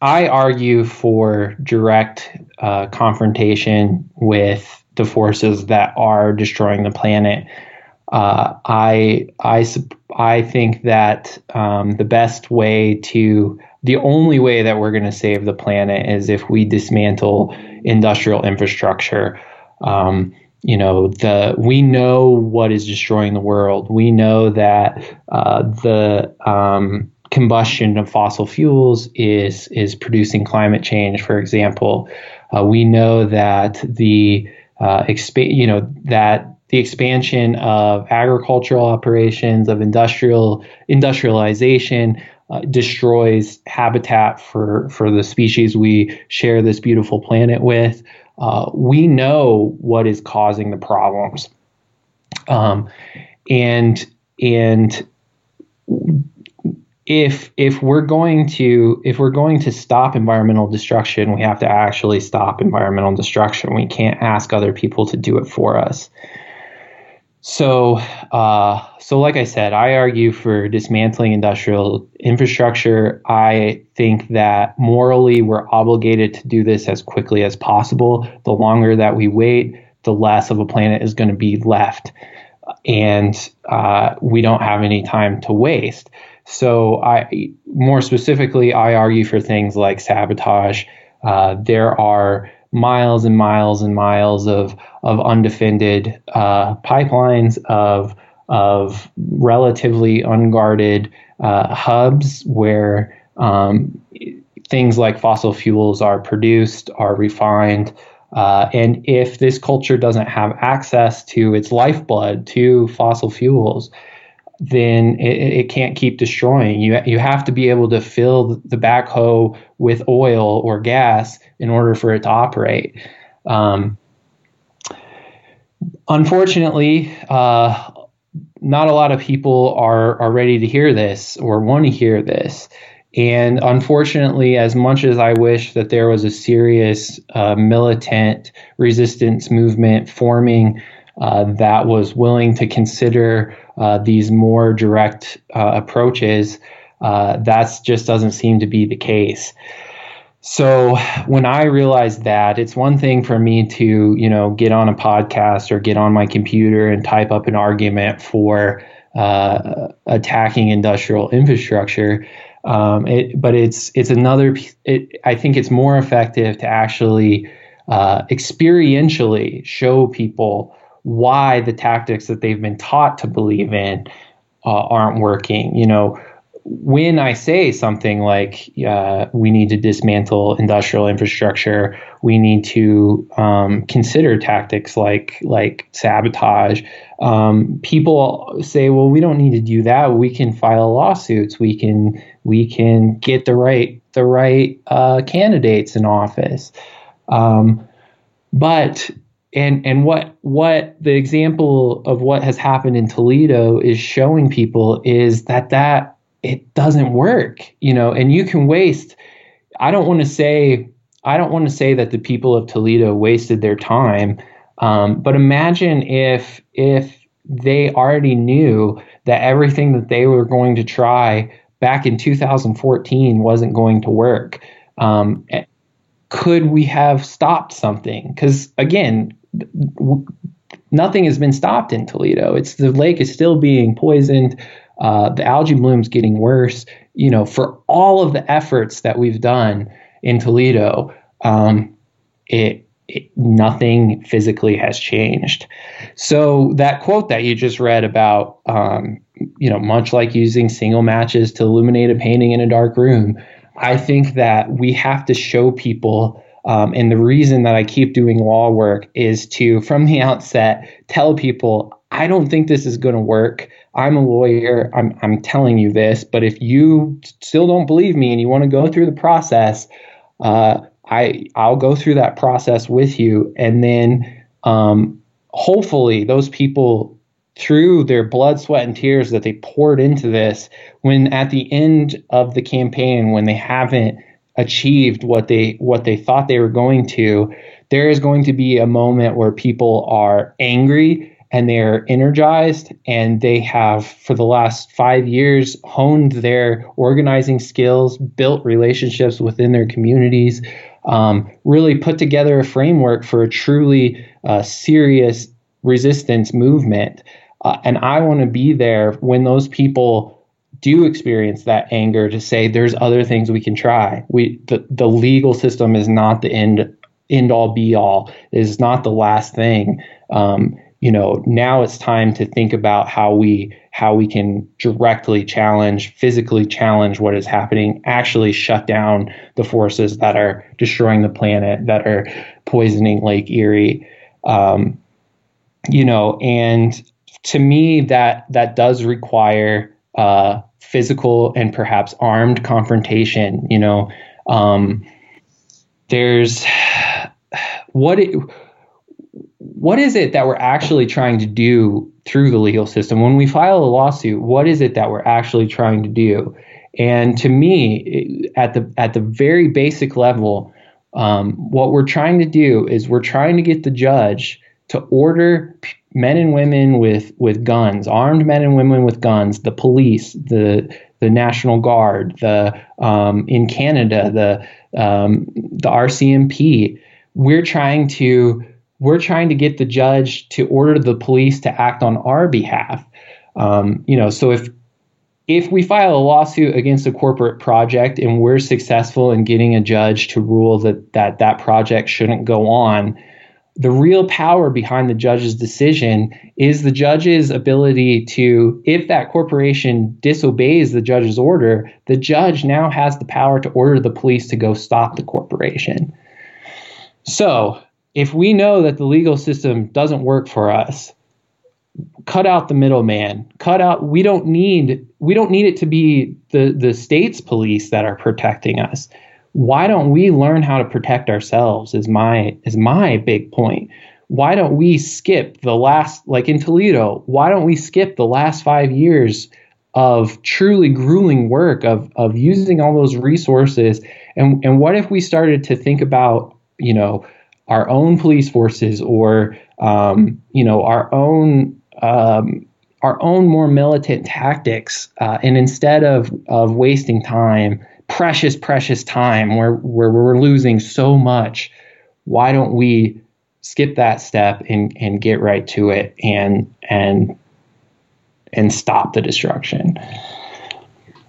I argue for direct uh, confrontation with the forces that are destroying the planet. Uh, I I I think that um, the best way to the only way that we're going to save the planet is if we dismantle industrial infrastructure. Um, you know the we know what is destroying the world. We know that uh, the um, combustion of fossil fuels is is producing climate change. For example, uh, we know that the uh, exp- you know that the expansion of agricultural operations of industrial industrialization uh, destroys habitat for for the species we share this beautiful planet with. Uh, we know what is causing the problems, um, and and if if we're going to if we're going to stop environmental destruction, we have to actually stop environmental destruction. We can't ask other people to do it for us. So, uh, so like I said, I argue for dismantling industrial infrastructure. I think that morally we're obligated to do this as quickly as possible. The longer that we wait, the less of a planet is going to be left, and uh, we don't have any time to waste. So I more specifically, I argue for things like sabotage. Uh, there are miles and miles and miles of of undefended uh, pipelines of of relatively unguarded uh, hubs where um, things like fossil fuels are produced, are refined. Uh, and if this culture doesn't have access to its lifeblood, to fossil fuels, then it, it, can't keep destroying. You you have to be able to fill the backhoe with oil or gas in order for it to operate. Um, unfortunately, uh, not a lot of people are are ready to hear this or want to hear this. And unfortunately, as much as I wish that there was a serious uh, militant resistance movement forming uh, that was willing to consider uh, these more direct uh, approaches, uh, that just doesn't seem to be the case. So when I realized that, it's one thing for me to, you know, get on a podcast or get on my computer and type up an argument for uh, attacking industrial infrastructure. Um, it, but it's it's another. It, I think it's more effective to actually uh, experientially show people why the tactics that they've been taught to believe in uh, aren't working. You know, when I say something like uh, we need to dismantle industrial infrastructure, we need to um, consider tactics like like sabotage. Um, people say, well, we don't need to do that. We can file lawsuits. We can we can get the right the right uh, candidates in office. Um, but and and what what the example of what has happened in Toledo is showing people is that that it doesn't work you know and you can waste I don't want to say I don't want to say that the people of Toledo wasted their time um, but imagine if if they already knew that everything that they were going to try back in 2014 wasn't going to work um, could we have stopped something because again nothing has been stopped in Toledo. It's the lake is still being poisoned. Uh, the algae bloom's getting worse. You know, for all of the efforts that we've done in Toledo, um, it, it, nothing physically has changed. So that quote that you just read about, um, you know, much like using single matches to illuminate a painting in a dark room, I think that we have to show people um, and the reason that I keep doing law work is to, from the outset, tell people I don't think this is going to work. I'm a lawyer. I'm, I'm telling you this. But if you still don't believe me and you want to go through the process, uh, I I'll go through that process with you, and then um, hopefully those people through their blood, sweat, and tears that they poured into this, when at the end of the campaign, when they haven't achieved what they what they thought they were going to, there is going to be a moment where people are angry and they're energized and they have for the last five years honed their organizing skills built relationships within their communities um, really put together a framework for a truly uh, serious resistance movement. Uh, and i want to be there when those people do experience that anger to say there's other things we can try. We the, the legal system is not the end end all be all. It is not the last thing. Um, you know now it's time to think about how we how we can directly challenge physically challenge what is happening actually shut down the forces that are destroying the planet that are poisoning lake erie. Um, you know and to me that that does require uh, physical and perhaps armed confrontation you know. Um, there's what it, what is it that we're actually trying to do through the legal system? When we file a lawsuit, what is it that we're actually trying to do? And to me, at the at the very basic level, um, what we're trying to do is we're trying to get the judge to order men and women with with guns, armed men and women with guns, the police, the the National Guard, the um, in Canada, the um, the RCMP. We're trying to we're trying to get the judge to order the police to act on our behalf. Um, you know, so if if we file a lawsuit against a corporate project and we're successful in getting a judge to rule that that that project shouldn't go on, the real power behind the judge's decision is the judge's ability to, if that corporation disobeys the judge's order, the judge now has the power to order the police to go stop the corporation. So, if we know that the legal system doesn't work for us, cut out the middleman. Cut out. We don't need. We don't need it to be the the state's police that are protecting us. Why don't we learn how to protect ourselves? Is my is my big point. Why don't we skip the last like in Toledo? Why don't we skip the last five years of truly grueling work of of using all those resources? And and what if we started to think about you know our own police forces or um, you know our own um, our own more militant tactics, uh, and instead of of wasting time, precious precious time, where where we're losing so much, why don't we skip that step and and get right to it and and and stop the destruction?